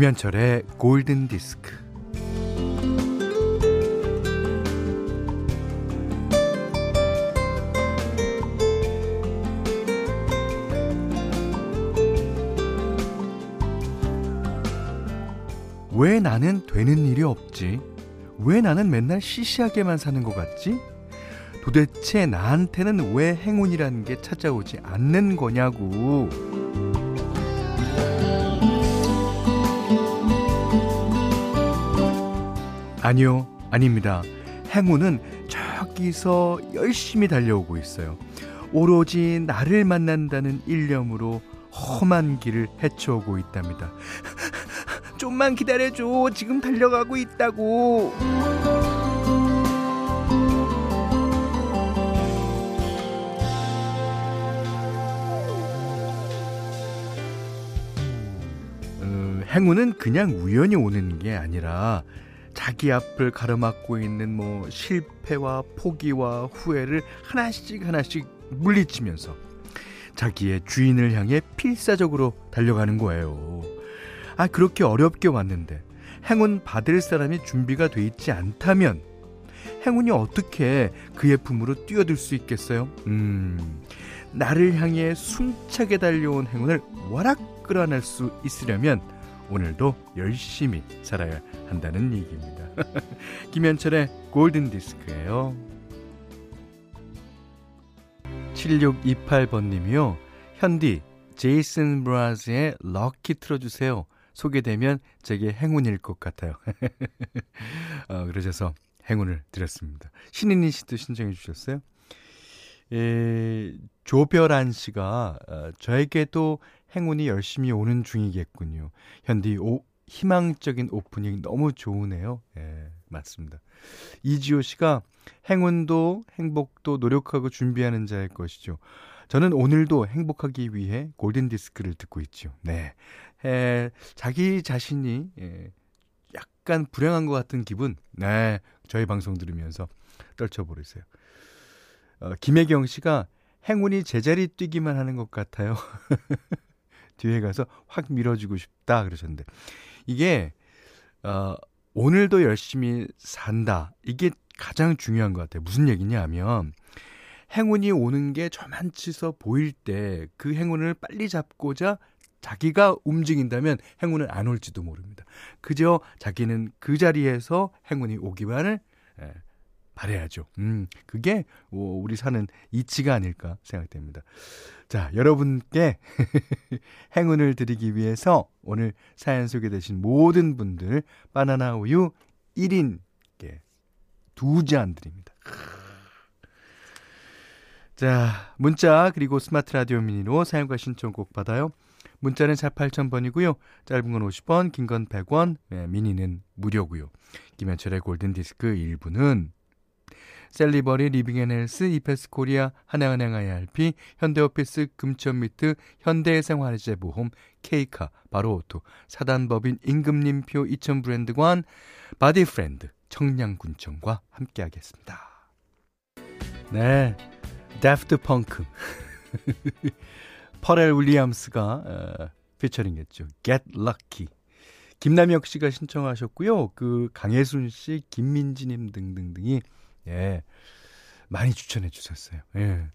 김현철의 골든 디스크. 왜 나는 되는 일이 없지? 왜 나는 맨날 시시하게만 사는 것 같지? 도대체 나한테는 왜 행운이라는 게 찾아오지 않는 거냐고. 아니요, 아닙니다. 행운은 저기서 열심히 달려오고 있어요. 오로지 나를 만난다는 일념으로 험한 길을 헤쳐오고 있답니다. 좀만 기다려줘. 지금 달려가고 있다고. 어, 행운은 그냥 우연히 오는 게 아니라 자기 앞을 가로막고 있는 뭐 실패와 포기와 후회를 하나씩 하나씩 물리치면서 자기의 주인을 향해 필사적으로 달려가는 거예요. 아, 그렇게 어렵게 왔는데 행운 받을 사람이 준비가 돼 있지 않다면 행운이 어떻게 그의 품으로 뛰어들 수 있겠어요? 음, 나를 향해 숨차게 달려온 행운을 와락 끌어낼 수 있으려면 오늘도 열심히 살아야 한다는 얘기입니다. 김현철의 골든 디스크예요. 7628번님이요. 현디, 제이슨 브라즈의 럭키 틀어주세요. 소개되면 제게 행운일 것 같아요. 어, 그러셔서 행운을 드렸습니다. 신인희 씨도 신청해 주셨어요. 예, 조별안 씨가 어, 저에게도 행운이 열심히 오는 중이겠군요. 현디 오, 희망적인 오프닝 너무 좋으네요. 예, 맞습니다. 이지호 씨가 행운도 행복도 노력하고 준비하는 자의 것이죠. 저는 오늘도 행복하기 위해 골든 디스크를 듣고 있죠. 네. 에, 자기 자신이 예, 약간 불행한 것 같은 기분, 네. 저희 방송 들으면서 떨쳐버리세요. 어, 김혜경 씨가 행운이 제자리 뛰기만 하는 것 같아요. 뒤에 가서 확 밀어주고 싶다 그러셨는데 이게 어, 오늘도 열심히 산다 이게 가장 중요한 것 같아요. 무슨 얘기냐 하면 행운이 오는 게 저만치서 보일 때 그 행운을 빨리 잡고자 자기가 움직인다면 행운은 안 올지도 모릅니다. 그저 자기는 그 자리에서 행운이 오기만을 예, 바래야죠. 음, 그게 우리 사는 이치가 아닐까 생각됩니다. 자, 여러분께 행운을 드리기 위해서 오늘 사연 소개되신 모든 분들 바나나 우유 1인께 두 잔 드립니다. 자, 문자 그리고 스마트 라디오 미니로 사용과 신청곡 받아요. 문자는 4 8000번이고요. 짧은 건 50원, 긴 건 100원, 네, 미니는 무료고요. 김현철의 골든디스크 1부는 셀리버리 리빙앤헬스 이페스 코리아 하나은행 IRP 현대오피스 금천미트 현대해상화재보험 케이카 바로오토 사단법인 임금님표 이천 브랜드관 바디프렌드 청양군청과 함께하겠습니다. 네, 다프트 펑크 퍼렐 윌리엄스가 어, 피처링했죠. Get Lucky. 김남혁 씨가 신청하셨고요. 그 강혜순 씨, 김민지님 등등등이 예, 많이 추천해 주셨어요. 예.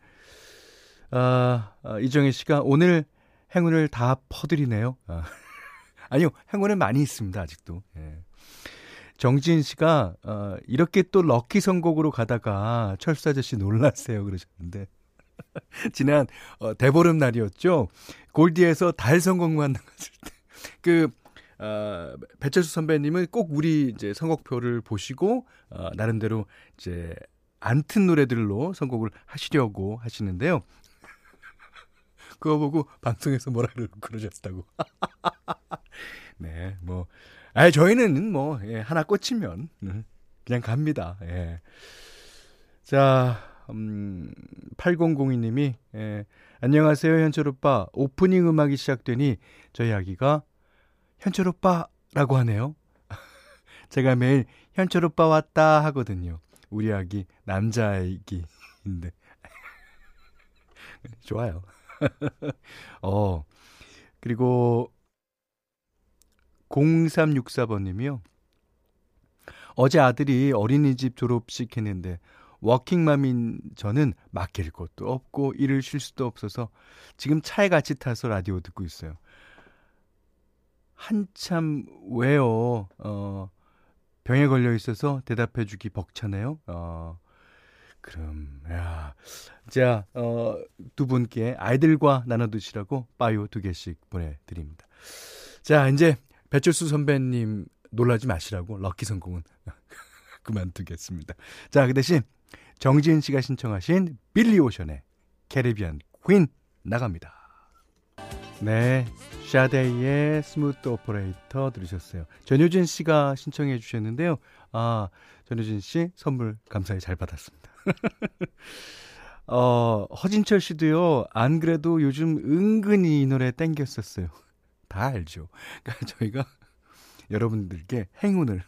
아, 아, 이정혜 씨가 오늘 행운을 다 퍼드리네요. 아, 아니요, 행운은 많이 있습니다, 아직도. 예. 정진 씨가, 어, 이렇게 또 lucky 선곡으로 가다가 철수 아저씨 놀랐어요. 그러셨는데. 지난, 어, 대보름 날이었죠. 골디에서 달 선곡 만 나갔을 때. 그, 어, 배철수 선배님은 꼭 우리 이제 선곡표를 보시고 어, 나름대로 이제 안 튼 노래들로 선곡을 하시려고 하시는데요. 그거 보고 방송에서 뭐라 그러셨다고. 네, 뭐, 아 저희는 뭐 예, 하나 꽂히면 음, 그냥 갑니다. 예. 자, 음, 8002님이 예, 안녕하세요 현철 오빠. 오프닝 음악이 시작되니 저희 아기가 현철 오빠라고 하네요. 제가 매일 현철 오빠 왔다 하거든요. 우리 아기 남자아기인데. 좋아요. 어. 그리고 0364번님이요. 어제 아들이 어린이집 졸업식 했는데 워킹맘인 저는 맡길 것도 없고 일을 쉴 수도 없어서 지금 차에 같이 타서 라디오 듣고 있어요. 한참 왜요? 어, 병에 걸려 있어서 대답해 주기 벅차네요. 어, 그럼, 야. 자, 어, 두 분께 아이들과 나눠 드시라고 빠요 두 개씩 보내 드립니다. 자, 이제 배철수 선배님 놀라지 마시라고 lucky 선곡은 그만두겠습니다. 자, 그 대신 정지은 씨가 신청하신 빌리 오션의 Caribbean Queen 나갑니다. 네, 샤데이의 Smooth Operator 들으셨어요. 전효진 씨가 신청해 주셨는데요. 아, 전효진 씨 선물 감사히 잘 받았습니다. 어, 허진철 씨도요, 안 그래도 요즘 은근히 이 노래 땡겼었어요. 다 알죠. 그러니까 저희가 여러분들께 행운을,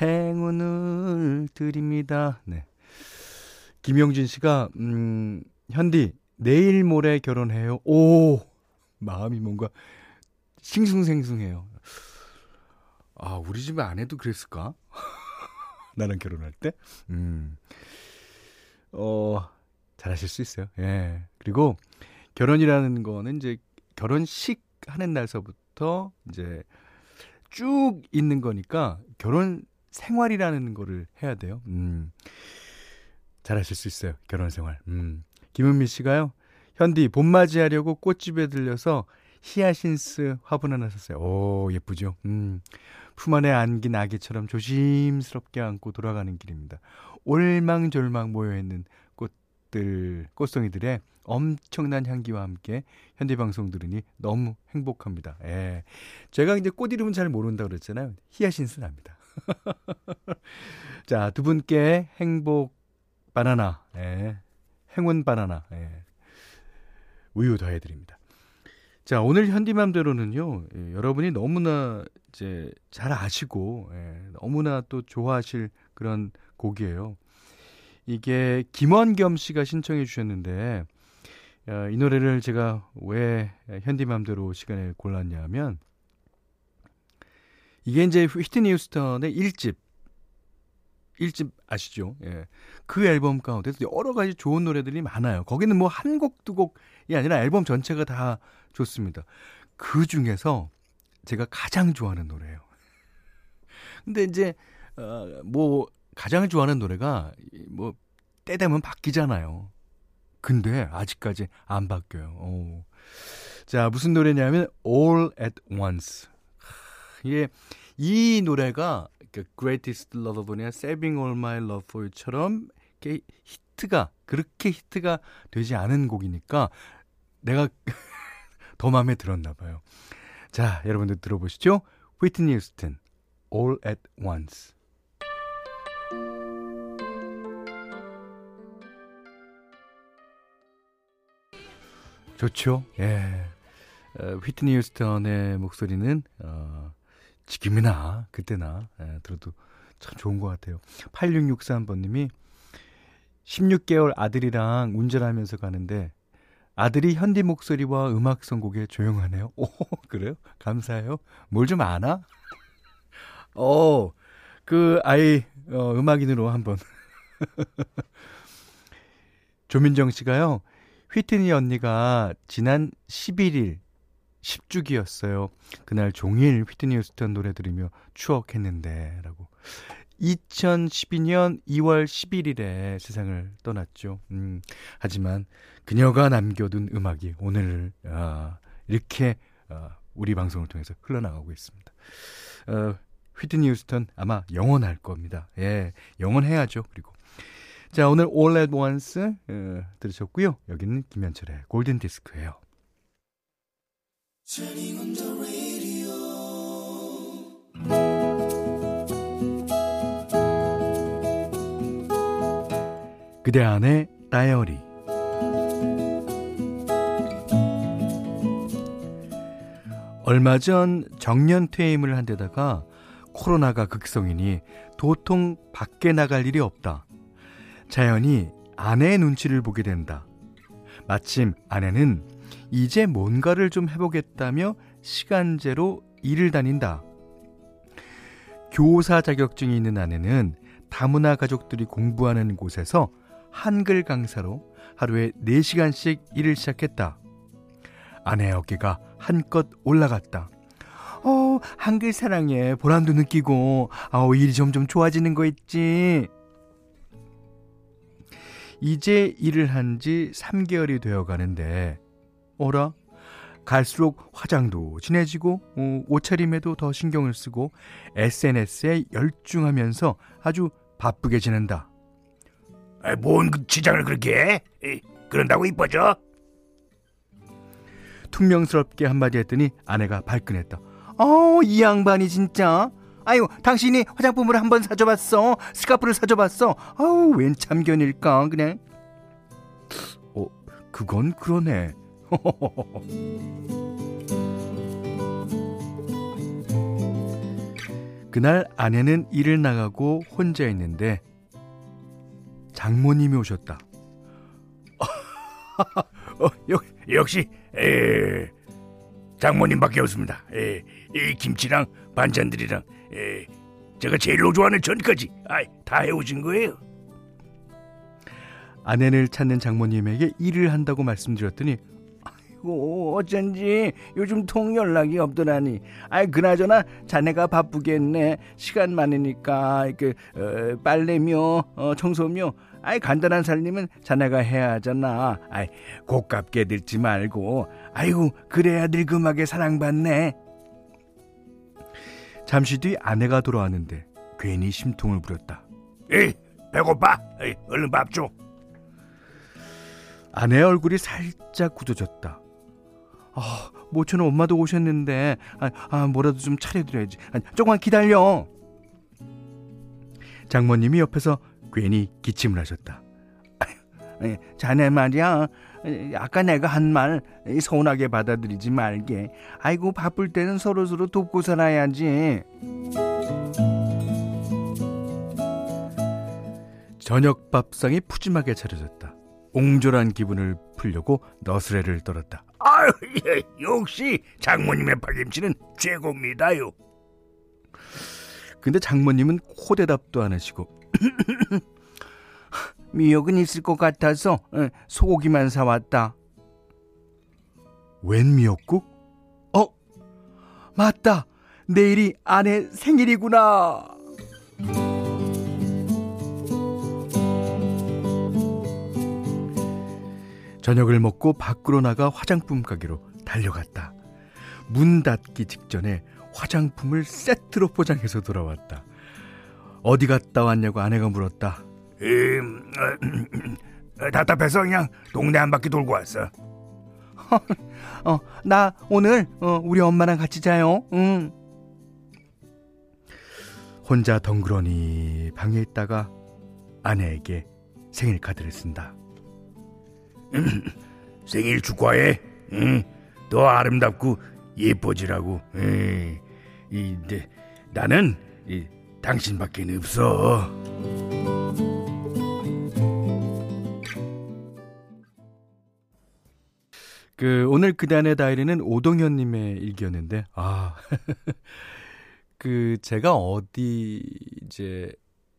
행운을 드립니다. 네. 김영진 씨가, 음, 현디, 내일 모레 결혼해요. 오! 마음이 뭔가 싱숭생숭해요. 아, 우리 집에 아내도 그랬을까? 나랑 결혼할 때? 음. 어, 잘하실 수 있어요. 예. 그리고 결혼이라는 거는 이제 결혼식 하는 날서부터 이제 쭉 있는 거니까 결혼 생활이라는 거를 해야 돼요. 음. 잘하실 수 있어요. 결혼 생활. 음. 김은미 씨가요. 현디 봄 맞이 하려고 꽃집에 들려서 히아신스 화분 하나 샀어요. 오, 예쁘죠? 음. 품 안에 안긴 아기처럼 조심스럽게 안고 돌아가는 길입니다. 올망졸망 모여있는 꽃들, 꽃송이들의 엄청난 향기와 함께 현대 방송 들으니 너무 행복합니다. 예. 제가 이제 꽃 이름은 잘 모른다고 그랬잖아요. 히아신스랍니다. 자, 두 분께 행복 바나나, 예. 행운 바나나, 예. 우유 더해드립니다. 자, 오늘 현디맘대로는요, 예, 여러분이 너무나 이제 잘 아시고, 예, 너무나 또 좋아하실 그런 곡이에요. 이게 김원겸 씨가 신청해 주셨는데, 어, 이 노래를 제가 왜 현디맘대로 시간에 골랐냐면, 이게 이제 휘트니 휴스턴의 1집, 1집 아시죠? 예. 그 앨범 가운데서 여러 가지 좋은 노래들이 많아요. 거기는 뭐 한 곡, 두 곡이 아니라 앨범 전체가 다 좋습니다. 그 중에서 제가 가장 좋아하는 노래예요. 근데 이제, 어, 뭐, 가장 좋아하는 노래가, 뭐, 때 되면 바뀌잖아요. 근데 아직까지 안 바뀌어요. 오. 자, 무슨 노래냐면, All at Once. 이게, 이 노래가 그 Greatest Lover분이나 Saving All My Love For You처럼 이렇게 히트가 그렇게 히트가 되지 않은 곡이니까 내가 더 마음에 들었나 봐요. 자, 여러분들 들어보시죠. Whitney Houston, All at Once. 좋죠. 예. 어, 휘트니 휴스턴의 목소리는 어, 지금이나 그때나 예, 들어도 참 좋은 것 같아요. 8663번님이 16개월 아들이랑 운전하면서 가는데 아들이 현디 목소리와 음악 선곡에 조용하네요. 오, 그래요? 감사해요. 뭘 좀 아나? 어, 그 아이 어, 음악인으로 한번. 조민정 씨가요. 휘트니 언니가 지난 11일 10주기였어요. 그날 종일 휘트니 휴스턴 노래 들으며 추억했는데 라고. 2012년 2월 11일에 세상을 떠났죠. 음, 하지만 그녀가 남겨둔 음악이 오늘 아, 이렇게 아, 우리 방송을 통해서 흘러나가고 있습니다. 어, 휘트니 휴스턴 아마 영원할 겁니다. 예, 영원해야죠. 그리고 자 오늘 All at Once 어, 들으셨고요. 여기는 김현철의 골든 디스크예요. 그대 안의 다이어리 얼마 전 정년 퇴임을 한 데다가 코로나가 극성이니 도통 밖에 나갈 일이 없다. 자연히 아내의 눈치를 보게 된다. 마침 아내는 이제 뭔가를 좀 해보겠다며 시간제로 일을 다닌다. 교사 자격증이 있는 아내는 다문화 가족들이 공부하는 곳에서 한글 강사로 하루에 4시간씩 일을 시작했다. 아내의 어깨가 한껏 올라갔다. 어, 한글 사랑에 보람도 느끼고, 아우, 일이 점점 좋아지는 거 있지. 이제 일을 한 지 3개월이 되어 가는데, 어라? 갈수록 화장도 진해지고, 어, 옷차림에도 더 신경을 쓰고, SNS에 열중하면서 아주 바쁘게 지낸다. 뭔그 지장을 그렇게 해? 그런다고 이뻐져? 퉁명스럽게 한마디 했더니 아내가 발끈했다. 어, 이 양반이 진짜. 아유, 당신이 화장품을 한 번 사줘봤어. 스카프를 사줘봤어. 아우, 웬 참견일까, 그냥. 어, 그건 그러네. 그날 아내는 일을 나가고 혼자 있는데 장모님이 오셨다. 어, 역, 역시 에, 장모님밖에 없습니다. 에, 이 김치랑 반찬들이랑 에, 제가 제일로 좋아하는 전까지 아이, 다 해오신 거예요. 아내를 찾는 장모님에게 일을 한다고 말씀드렸더니 아이고 어쩐지 요즘 통 연락이 없더라니. 아이 그나저나 자네가 바쁘겠네. 시간 많으니까 그 어, 빨래며 어, 청소며. 아이 간단한 살림은 자네가 해야 하잖아. 아이 고깝게 늙지 말고. 아이고 그래야 늙음하게 사랑받네. 잠시 뒤 아내가 돌아왔는데 괜히 심통을 부렸다. 에이 배고파. 에이, 얼른 밥 줘. 아내의 얼굴이 살짝 굳어졌다. 아, 모처는 엄마도 오셨는데, 아, 아 뭐라도 좀 차려드려야지. 아, 조금만 기다려. 장모님이 옆에서 괜히 기침을 하셨다. 아, 자네 말이야. 아까 내가 한 말 서운하게 받아들이지 말게. 아이고 바쁠 때는 서로 서로 돕고 살아야지. 저녁 밥상이 푸짐하게 차려졌다. 옹졸한 기분을 풀려고 너스레를 떨었다. 아유, 예, 역시 장모님의 파김치는 최고입니다요. 근데 장모님은 코대답도 안 하시고 미역은 있을 것 같아서 어, 소고기만 사왔다. 웬 미역국? 어, 맞다. 내일이 아내 생일이구나. 저녁을 먹고 밖으로 나가 화장품 가게로 달려갔다. 문 닫기 직전에 화장품을 세트로 포장해서 돌아왔다. 어디 갔다 왔냐고 아내가 물었다. 음, 어, 답답해서 그냥 동네 한 바퀴 돌고 왔어. 어, 나 오늘 어, 우리 엄마랑 같이 자요. 응. 혼자 덩그러니 방에 있다가 아내에게 생일 카드를 쓴다. 생일 축하해. 응, 더 아름답고 예뻐지라고. 응, 이, 네, 나는 이, 당신밖에 없어. 그 오늘 그단의 다이리는 오동현 님의 일기였는데 아. 그 제가 어디 이제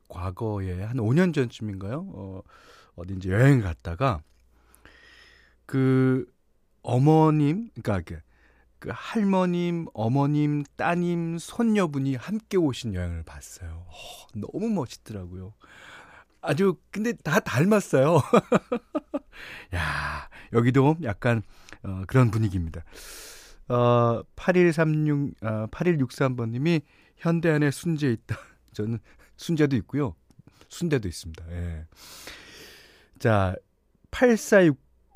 과거에 한 5년 전쯤인가요? 어 어디 이제 여행 갔다가 그 어머님, 그러니까 그, 그 할머님, 어머님, 따님, 손녀분이 함께 오신 여행을 봤어요. 어, 너무 멋있더라고요. 아주 근데 다 닮았어요. 야, 여기도 약간 어, 그런 분위기입니다. 어, 8136 어, 8163번 님이 현대 안에 순재 있다. 저는 순재도 있고요. 순대도 있습니다. 예. 자,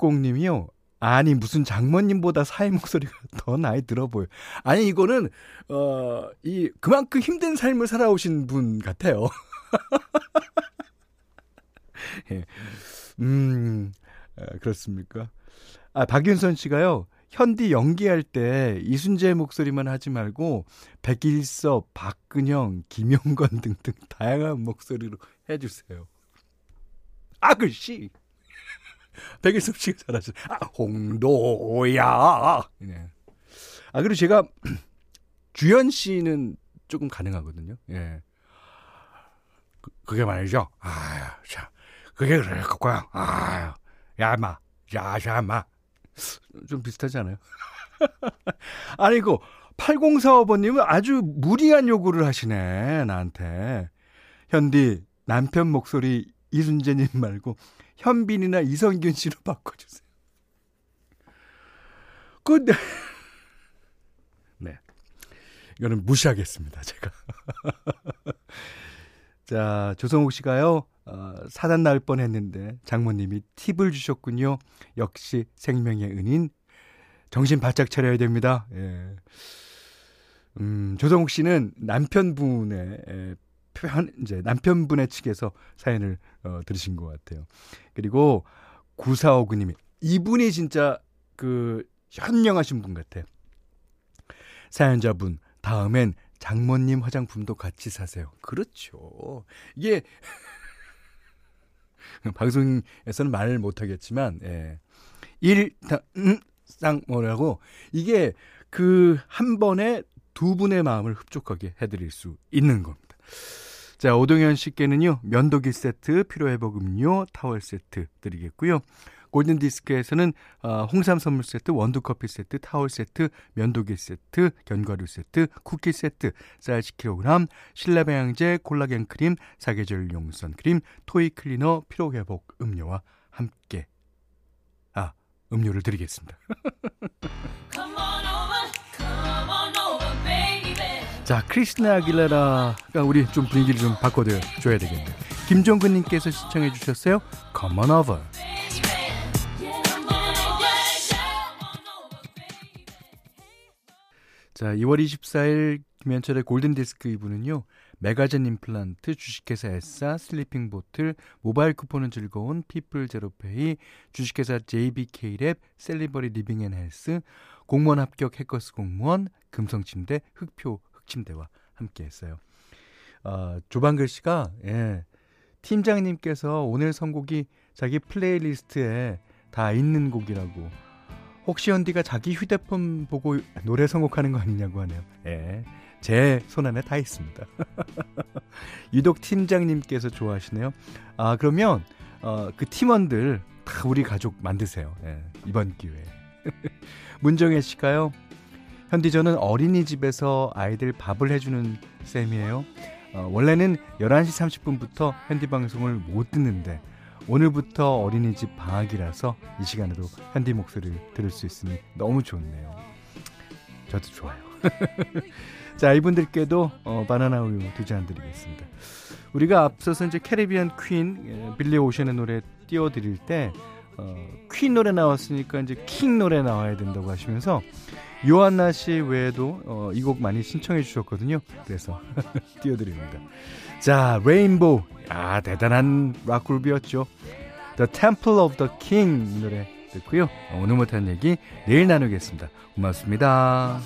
8460 육공님이요. 아니 무슨 장모님보다 사회 목소리가 더 나이 들어 보여. 아니 이거는 어 이 그만큼 힘든 삶을 살아오신 분 같아요. 예. 음 아, 그렇습니까? 아 박윤선 씨가요. 현디 연기할 때 이순재 목소리만 하지 말고 백일섭, 박근영, 김용건 등등 다양한 목소리로 해주세요. 아글씨. 백일섭 씨가 잘하죠. 아, 홍도야. 네. 아, 그리고 제가 주현 씨는 조금 가능하거든요. 예. 그, 그게 말이죠. 아유, 참. 그게 그럴 거야. 아유, 야, 마. 야, 야, 마. 좀 비슷하지 않아요? 아니고, 8045번님은 아주 무리한 요구를 하시네, 나한테. 현디, 남편 목소리 이순재님 말고 현빈이나 이성균 씨로 바꿔주세요. 그, 네. 네. 이거는 무시하겠습니다, 제가. 자, 조성욱 씨가요, 어, 사단 날 뻔 했는데 장모님이 팁을 주셨군요. 역시 생명의 은인. 정신 바짝 차려야 됩니다. 예. 음, 조성욱 씨는 남편분의 에, 편, 이제 남편분의 측에서 사연을 어, 들으신 것 같아요. 그리고 9459님이 이분이 진짜 그 현명하신 분 같아요. 사연자분 다음엔 장모님 화장품도 같이 사세요. 그렇죠. 이게 방송에서는 말을 못 하겠지만 예. 일상 음, 뭐라고 이게 그 한 번에 두 분의 마음을 흡족하게 해드릴 수 있는 겁니다. 자, 오동현 씨께는요, 면도기 세트, 피로회복 음료, 타월 세트 드리겠고요. 골든 디스크에서는 어, 홍삼 선물 세트, 원두 커피 세트, 타월 세트, 면도기 세트, 견과류 세트, 쿠키 세트, 쌀 10kg, 신라 배양제, 콜라겐 크림, 사계절용 선크림, 토이 클리너, 피로 회복 음료와 함께 아, 음료를 드리겠습니다. 자, 크리스티나 아길레라가 우리 좀 분위기를 좀 바꿔줘야 되겠네요. 김종근님께서 신청해 주셨어요. Come on over. 자, 2월 24일 김현철의 골든디스크 2부는요. 메가젠 임플란트, 주식회사 에싸, 슬리핑 보틀, 모바일 쿠폰은 즐거운 피플 제로페이, 주식회사 JBK랩, 셀리버리 리빙 앤 헬스, 공무원 합격 해커스 공무원, 금성침대, 흑표 흑침대와 함께 했어요. 어, 조방글 씨가, 예, 팀장님께서 오늘 선곡이 자기 플레이리스트에 다 있는 곡이라고 혹시 현디가 자기 휴대폰 보고 노래 선곡하는 거 아니냐고 하네요. 예. 제 손안에 다 있습니다. 유독 팀장님께서 좋아하시네요. 아, 그러면, 어, 그 팀원들 다 우리 가족 만드세요. 예, 이번 기회에. 문정혜 씨가요. 현디 저는 어린이집에서 아이들 밥을 해주는 쌤이에요. 어, 원래는 11시 30분부터 현디 방송을 못 듣는데 오늘부터 어린이집 방학이라서 이 시간에도 현디 목소리를 들을 수 있으니 너무 좋네요. 저도 좋아요. 자, 이분들께도 어, 바나나 우유 두 잔 드리겠습니다. 우리가 앞서서 이제 Caribbean Queen 예, 빌리 오션의 노래 띄워드릴 때 어, 퀸 노래 나왔으니까 이제 킹 노래 나와야 된다고 하시면서 요한나 씨 외에도 어, 이곡 많이 신청해 주셨거든요. 그래서 띄워드립니다. 자, 레인보우. 아, 대단한 락그룹이었죠. The Temple of the King 노래 듣고요. 오늘 못한 얘기 내일 나누겠습니다. 고맙습니다.